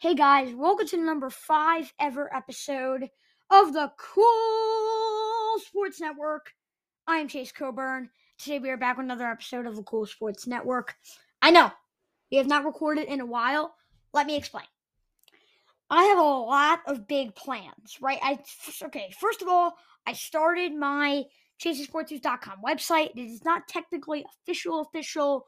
Hey guys, welcome to the number five ever episode of the Cool Sports Network. I am Chase Coburn. Today we are back with another episode of the Cool Sports Network. I know we have not recorded in a while. Let me explain. I have a lot of big plans, right? I okay. First of all, I started my ChaseSportsNews.com website. It is not technically official, official.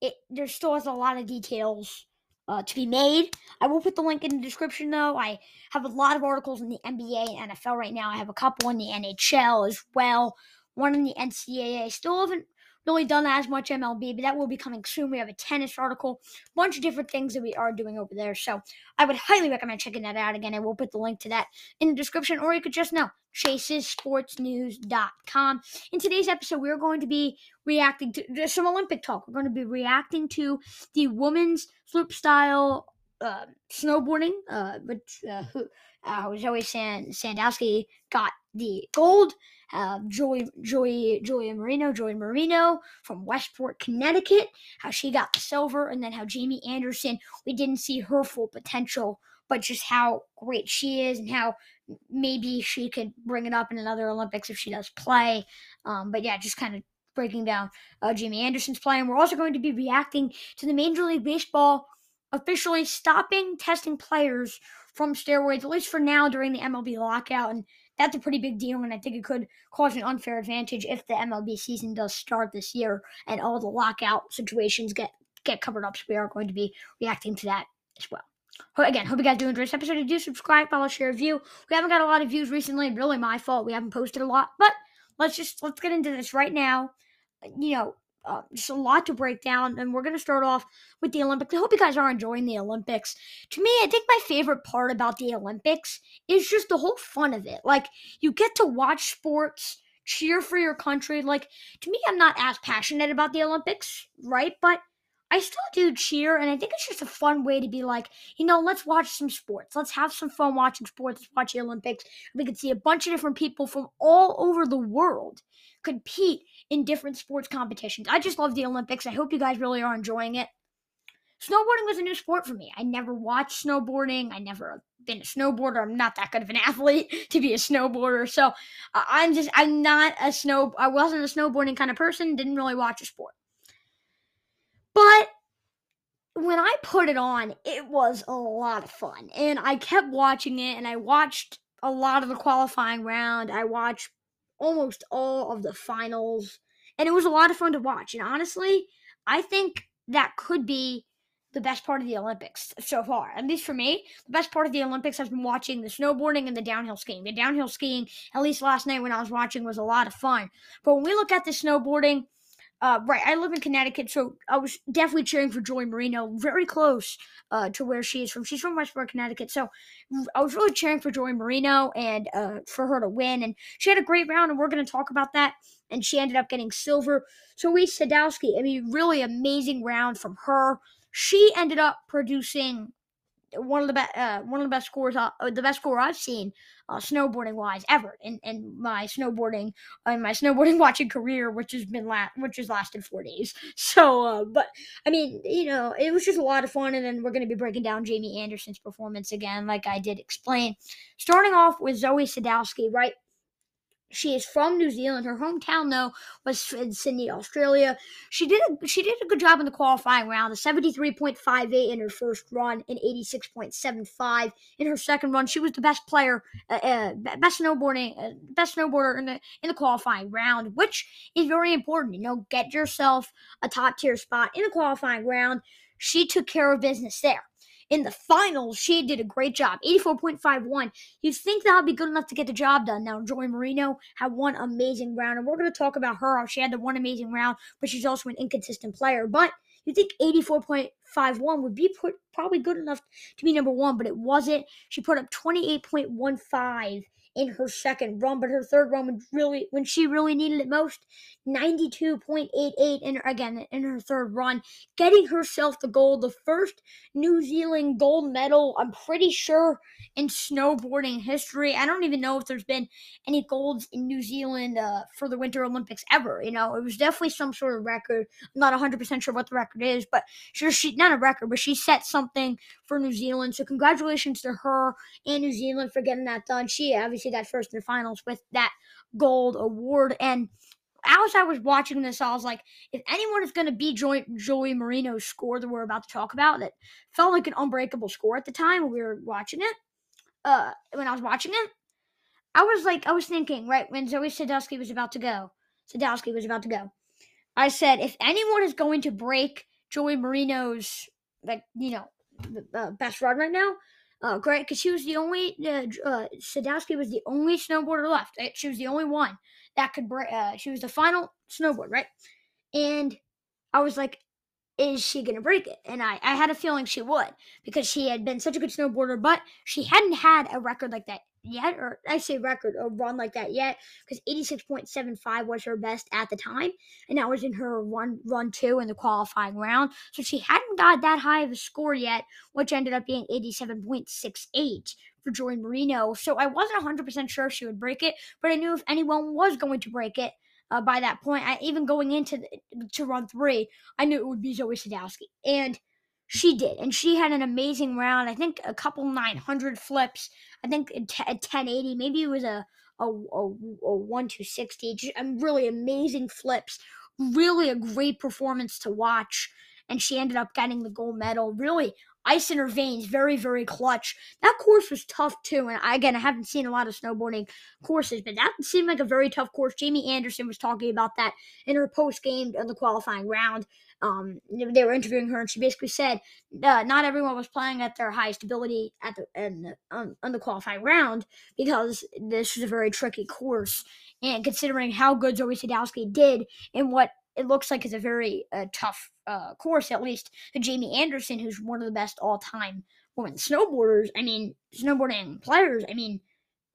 It there still has a lot of details uh, to be made. I will put the link in the description though. I have a lot of articles in the NBA and NFL right now. I have a couple in the NHL as well, one in the NCAA. Still haven't really done as much MLB, but that will be coming soon. We have a tennis article, bunch of different things that we are doing over there. So I would highly recommend checking that out again. I will put the link to that in the description, or you could just know chasesportsnews.com. In today's episode, we're going to be reacting to some Olympic talk. We're going to be reacting to the women's slope style uh, snowboarding, uh, which uh, uh, Zoi San- Sandowski got the gold uh, Joy, Joy, Julia Marino, Joy Marino from Westport, Connecticut, how she got the silver, and then how Jamie Anderson, we didn't see her full potential, but just how great she is and how maybe she could bring it up in another Olympics if she does play. Um, but yeah, just kind of breaking down uh, Jamie Anderson's play. And we're also going to be reacting to the Major League Baseball officially stopping testing players from steroids, at least for now during the MLB lockout. And that's a pretty big deal, and I think it could cause an unfair advantage if the MLB season does start this year and all the lockout situations get get covered up. So we are going to be reacting to that as well. Again, hope you guys do enjoy this episode. If Do subscribe, follow, share, review. We haven't got a lot of views recently. Really, my fault. We haven't posted a lot, but let's just let's get into this right now. You know, uh, just a lot to break down, and we're going to start off with the Olympics. I hope you guys are enjoying the Olympics. To me, I think my favorite part about the Olympics is just the whole fun of it. Like, you get to watch sports, cheer for your country. Like, to me, I'm not as passionate about the Olympics, right? But I still do cheer, and I think it's just a fun way to be like, you know, let's watch some sports. Let's have some fun watching sports. Let's watch the Olympics. We can see a bunch of different people from all over the world compete in different sports competitions. I just love the Olympics. I hope you guys really are enjoying it. Snowboarding was a new sport for me. I never watched snowboarding. I never been a snowboarder. I'm not that good of an athlete to be a snowboarder. So uh, I'm just I'm not a snow. I wasn't a snowboarding kind of person. Didn't really watch a sport. But when I put it on, it was a lot of fun, and I kept watching it. And I watched a lot of the qualifying round. I watched almost all of the finals, and it was a lot of fun to watch. And honestly, I think that could be the best part of the Olympics so far. At least for me, the best part of the Olympics has been watching the snowboarding and the downhill skiing. The downhill skiing, at least last night when I was watching, was a lot of fun. But when we look at the snowboarding, uh, right, I live in Connecticut, so I was definitely cheering for Joy Marino, very close uh, to where she is from. She's from Westport, Connecticut, so I was really cheering for Joy Marino and uh, for her to win. And she had a great round, and we're going to talk about that. And she ended up getting silver. So we Sadowski, I mean, really amazing round from her. She ended up producing one of the best uh, one of the best scores uh, the best score I've seen uh, snowboarding wise ever in, in my snowboarding in my snowboarding watching career which has been la- which has lasted four days. So uh, but I mean you know it was just a lot of fun and then we're going to be breaking down Jamie Anderson's performance again like I did explain. Starting off with Zoi Sadowski right she is from New Zealand. Her hometown, though, was in Sydney, Australia. She did a, she did a good job in the qualifying round. A seventy three point five eight in her first run, and eighty six point seven five in her second run. She was the best player, uh, uh, best snowboarding, uh, best snowboarder in the in the qualifying round, which is very important. You know, get yourself a top tier spot in the qualifying round. She took care of business there in the finals, she did a great job. 84.51. You'd think that would be good enough to get the job done. Now, Joy Marino had one amazing round, and we're going to talk about her. She had the one amazing round, but she's also an inconsistent player. But you think 84.51 would be put, probably good enough to be number one, but it wasn't. She put up 28.15 in her second run, but her third run when really when she really needed it most, 92.88 in again in her third run, getting herself the gold, the first New Zealand gold medal, I'm pretty sure in snowboarding history. I don't even know if there's been any golds in New Zealand uh, for the Winter Olympics ever. You know, it was definitely some sort of record. I'm not 100% sure what the record is, but sure she not a record, but she set something for New Zealand. So congratulations to her and New Zealand for getting that done. She obviously got first the finals with that gold award. And as I was watching this, I was like, if anyone is going to beat Joey, Joey Marino's score that we're about to talk about, that felt like an unbreakable score at the time when we were watching it, uh, when I was watching it, I was like, I was thinking, right, when Zoi Sadowski was about to go, Sadowski was about to go, I said, if anyone is going to break Joey Marino's, like, you know, uh, best run right now, uh, great, because she was the only, uh, uh, Sadowski was the only snowboarder left. Right? She was the only one that could break, uh, she was the final snowboard, right? And I was like, is she to break it? And I, I had a feeling she would because she had been such a good snowboarder, but she hadn't had a record like that yet, or I say record or run like that yet, because 86.75 was her best at the time, and that was in her one run two in the qualifying round. So she hadn't got that high of a score yet, which ended up being 87.68 for Joy Marino. So I wasn't 100% sure she would break it, but I knew if anyone was going to break it, uh, by that point, I, even going into the, to run three, I knew it would be Zoi Sadowski, and she did, and she had an amazing round. I think a couple 900 flips. I think a, t- a 1080, maybe it was a a, a, a one two sixty. Just um, really amazing flips. Really a great performance to watch. And she ended up getting the gold medal. Really ice in her veins, very, very clutch. That course was tough too. And I, again, I haven't seen a lot of snowboarding courses, but that seemed like a very tough course. Jamie Anderson was talking about that in her post game in uh, the qualifying round. Um, they were interviewing her, and she basically said uh, not everyone was playing at their highest ability at the the, um, on the qualifying round because this was a very tricky course. And considering how good Zoi Sadowski did and what it looks like is a very uh, tough uh, course, at least to Jamie Anderson, who's one of the best all time women snowboarders. I mean, snowboarding players. I mean,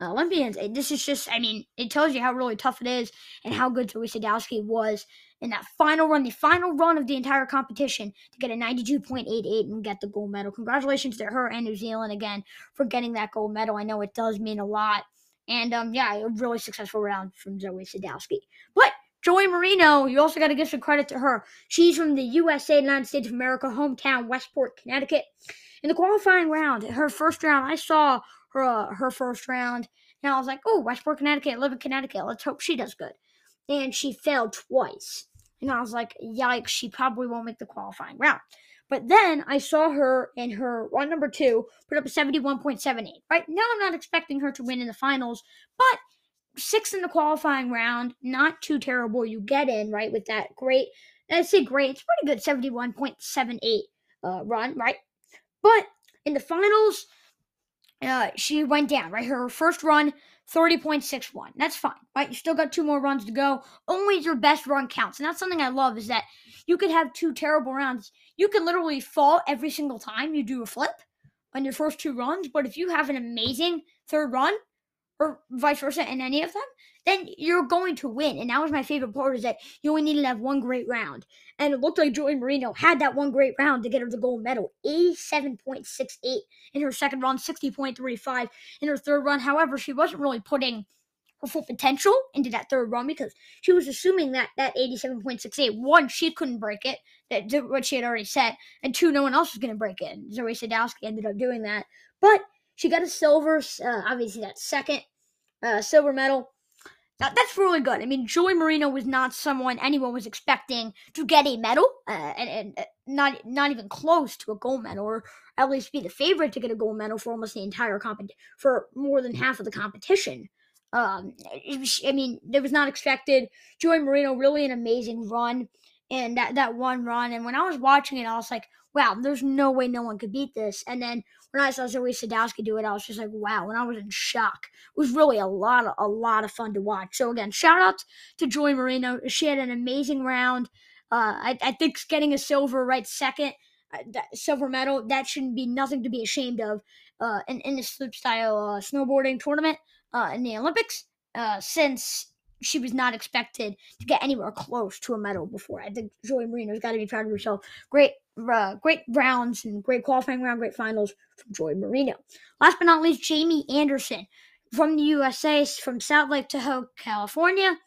Olympians. This is just, I mean, it tells you how really tough it is and how good Zoi Sadowski was in that final run, the final run of the entire competition to get a 92.88 and get the gold medal. Congratulations to her and New Zealand again for getting that gold medal. I know it does mean a lot. And um, yeah, a really successful round from Zoi Sadowski. But Joey Marino, you also got to give some credit to her. She's from the USA, United States of America, hometown, Westport, Connecticut. In the qualifying round, her first round, I saw her uh, her first round, and I was like, "Oh, Westport, Connecticut, I live in Connecticut. Let's hope she does good." And she failed twice, and I was like, "Yikes! She probably won't make the qualifying round." But then I saw her in her run number two put up a 71.78. Right now, I'm not expecting her to win in the finals, but six in the qualifying round, not too terrible. You get in, right, with that great, I say great, it's pretty good 71.78 uh, run, right? But in the finals, uh, she went down, right? Her first run, 30.61. That's fine, right? You still got two more runs to go. Only your best run counts. And that's something I love is that you could have two terrible rounds. You can literally fall every single time you do a flip on your first two runs, but if you have an amazing third run, or vice versa in any of them, then you're going to win. And that was my favorite part is that you only needed to have one great round. And it looked like Joey Marino had that one great round to get her the gold medal. 87.68 in her second run, 60.35 in her third run. However, she wasn't really putting her full potential into that third run because she was assuming that that 87.68, one, she couldn't break it, that what she had already said, and two, no one else was going to break it. And Zoi Sadowski ended up doing that. But she got a silver, uh, obviously that second uh, silver medal. Now, that's really good. I mean, Joy Marino was not someone anyone was expecting to get a medal, uh, and, and uh, not not even close to a gold medal, or at least be the favorite to get a gold medal for almost the entire comp for more than half of the competition. Um, was, I mean, it was not expected. Joy Marino really an amazing run, and that that one run. And when I was watching it, I was like, wow, there's no way no one could beat this. And then when I saw Zoi Sadowski do it, I was just like, wow, and I was in shock. It was really a lot of a lot of fun to watch. So again, shout out to Joy Marino. She had an amazing round. Uh, I, I think getting a silver right second, uh, silver medal, that shouldn't be nothing to be ashamed of uh, in, in the slope style uh, snowboarding tournament uh, in the Olympics. Uh, since she was not expected to get anywhere close to a medal before. I think Joy Marino's got to be proud of herself. Great, uh, great rounds and great qualifying round, great finals from Joy Marino. Last but not least, Jamie Anderson from the USA, from South Lake Tahoe, California.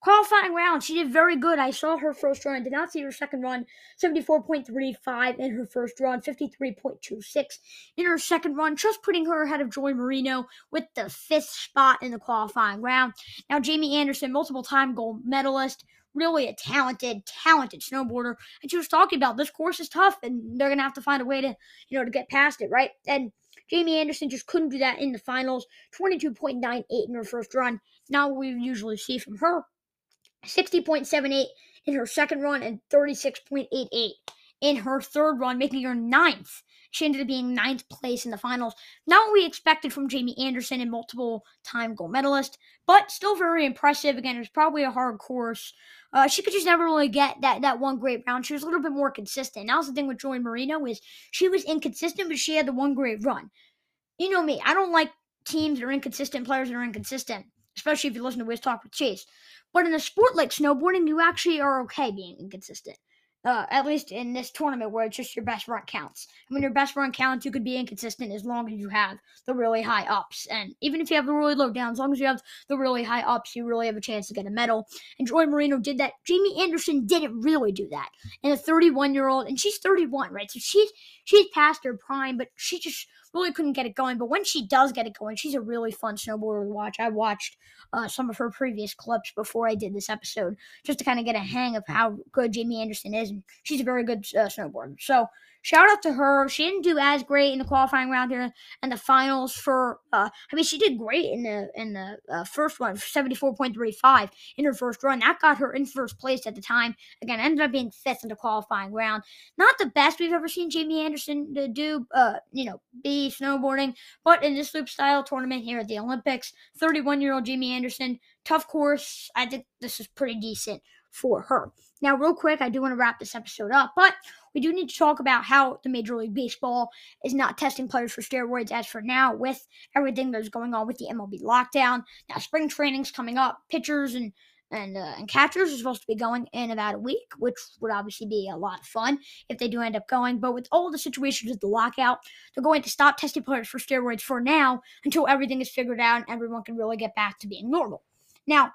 Qualifying round, she did very good. I saw her first run, did not see her second run. 74.35 in her first run, 53.26 in her second run, just putting her ahead of Joy Marino with the fifth spot in the qualifying round. Now, Jamie Anderson, multiple time gold medalist, really a talented, talented snowboarder. And she was talking about this course is tough and they're gonna have to find a way to, you know, to get past it, right? And Jamie Anderson just couldn't do that in the finals. 22.98 in her first run. Not what we usually see from her. 60.78 in her second run and 36.88 in her third run, making her ninth. She ended up being ninth place in the finals. Not what we expected from Jamie Anderson, a multiple time gold medalist, but still very impressive. Again, it was probably a hard course. Uh, she could just never really get that that one great round. She was a little bit more consistent. That was the thing with Joy Marino is she was inconsistent, but she had the one great run. You know me, I don't like teams that are inconsistent, players that are inconsistent, especially if you listen to Wiz Talk with Chase. But in a sport like snowboarding, you actually are okay being inconsistent. Uh, at least in this tournament where it's just your best run counts. I mean, your best run counts, you could be inconsistent as long as you have the really high ups. And even if you have the really low downs, as long as you have the really high ups, you really have a chance to get a medal. And Joy Marino did that. Jamie Anderson didn't really do that. And a 31 year old, and she's 31, right? So she's she's past her prime, but she just really couldn't get it going. But when she does get it going, she's a really fun snowboarder to watch. I watched uh, some of her previous clips before I did this episode just to kind of get a hang of how good Jamie Anderson is. And she's a very good uh, snowboarder. So shout out to her. She didn't do as great in the qualifying round here and the finals for. Uh, I mean, she did great in the in the uh, first one, seventy four point three five in her first run. That got her in first place at the time. Again, ended up being fifth in the qualifying round. Not the best we've ever seen Jamie Anderson to do. Uh, you know, be snowboarding, but in this slope style tournament here at the Olympics, thirty one year old Jamie Anderson, tough course. I think this is pretty decent for her. Now, real quick, I do want to wrap this episode up, but we do need to talk about how the Major League Baseball is not testing players for steroids as for now with everything that's going on with the MLB lockdown. Now, spring training's coming up. Pitchers and and uh, and catchers are supposed to be going in about a week, which would obviously be a lot of fun if they do end up going. But with all the situations with the lockout, they're going to stop testing players for steroids for now until everything is figured out and everyone can really get back to being normal. Now,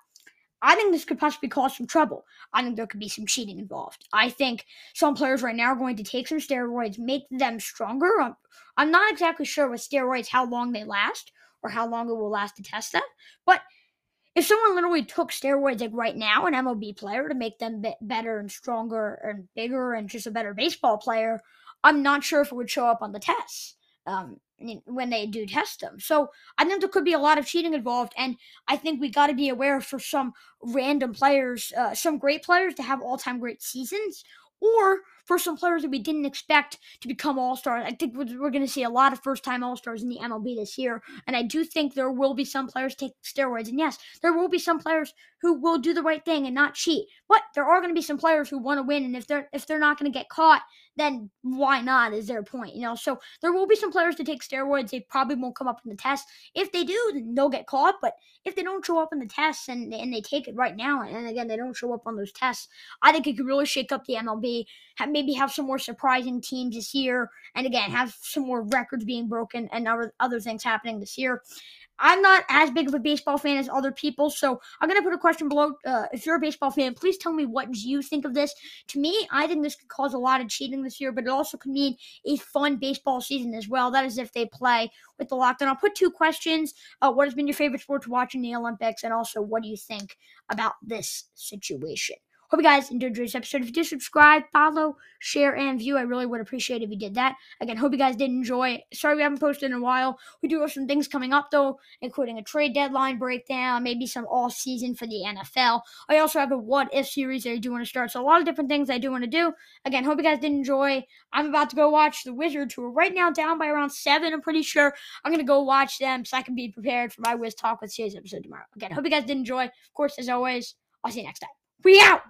I think this could possibly cause some trouble. I think there could be some cheating involved. I think some players right now are going to take some steroids, make them stronger. I'm, I'm not exactly sure with steroids how long they last or how long it will last to test them. But if someone literally took steroids like right now, an MLB player, to make them better and stronger and bigger and just a better baseball player, I'm not sure if it would show up on the tests um, when they do test them. So I think there could be a lot of cheating involved, and I think we got to be aware for some random players, uh, some great players to have all-time great seasons, or for some players that we didn't expect to become all stars. I think we're, going to see a lot of first time all stars in the MLB this year. And I do think there will be some players take steroids. And yes, there will be some players who will do the right thing and not cheat. But there are going to be some players who want to win. And if they're if they're not going to get caught, then why not is their point, you know? So there will be some players to take steroids. They probably won't come up in the test. If they do, then they'll get caught. But if they don't show up in the tests and, and they take it right now, and again, they don't show up on those tests, I think it could really shake up the MLB, have, maybe have some more surprising teams this year, and again, have some more records being broken and other, other things happening this year. I'm not as big of a baseball fan as other people, so I'm gonna put a question below. Uh, if you're a baseball fan, please tell me what you think of this. To me, I think this could cause a lot of cheating this year, but it also could mean a fun baseball season as well. That is if they play with the lockdown. I'll put two questions: uh, What has been your favorite sport to watch in the Olympics, and also what do you think about this situation? Hope you guys enjoyed today's episode. If you did subscribe, follow, share, and view, I really would appreciate if you did that. Again, hope you guys did enjoy. Sorry we haven't posted in a while. We do have some things coming up though, including a trade deadline breakdown, maybe some all season for the NFL. I also have a what if series that I do want to start. So a lot of different things I do want to do. Again, hope you guys did enjoy. I'm about to go watch the Wizards, who are right now down by around seven. I'm pretty sure I'm gonna go watch them so I can be prepared for my Wiz Talk with today's episode tomorrow. Again, hope you guys did enjoy. Of course, as always, I'll see you next time. We out.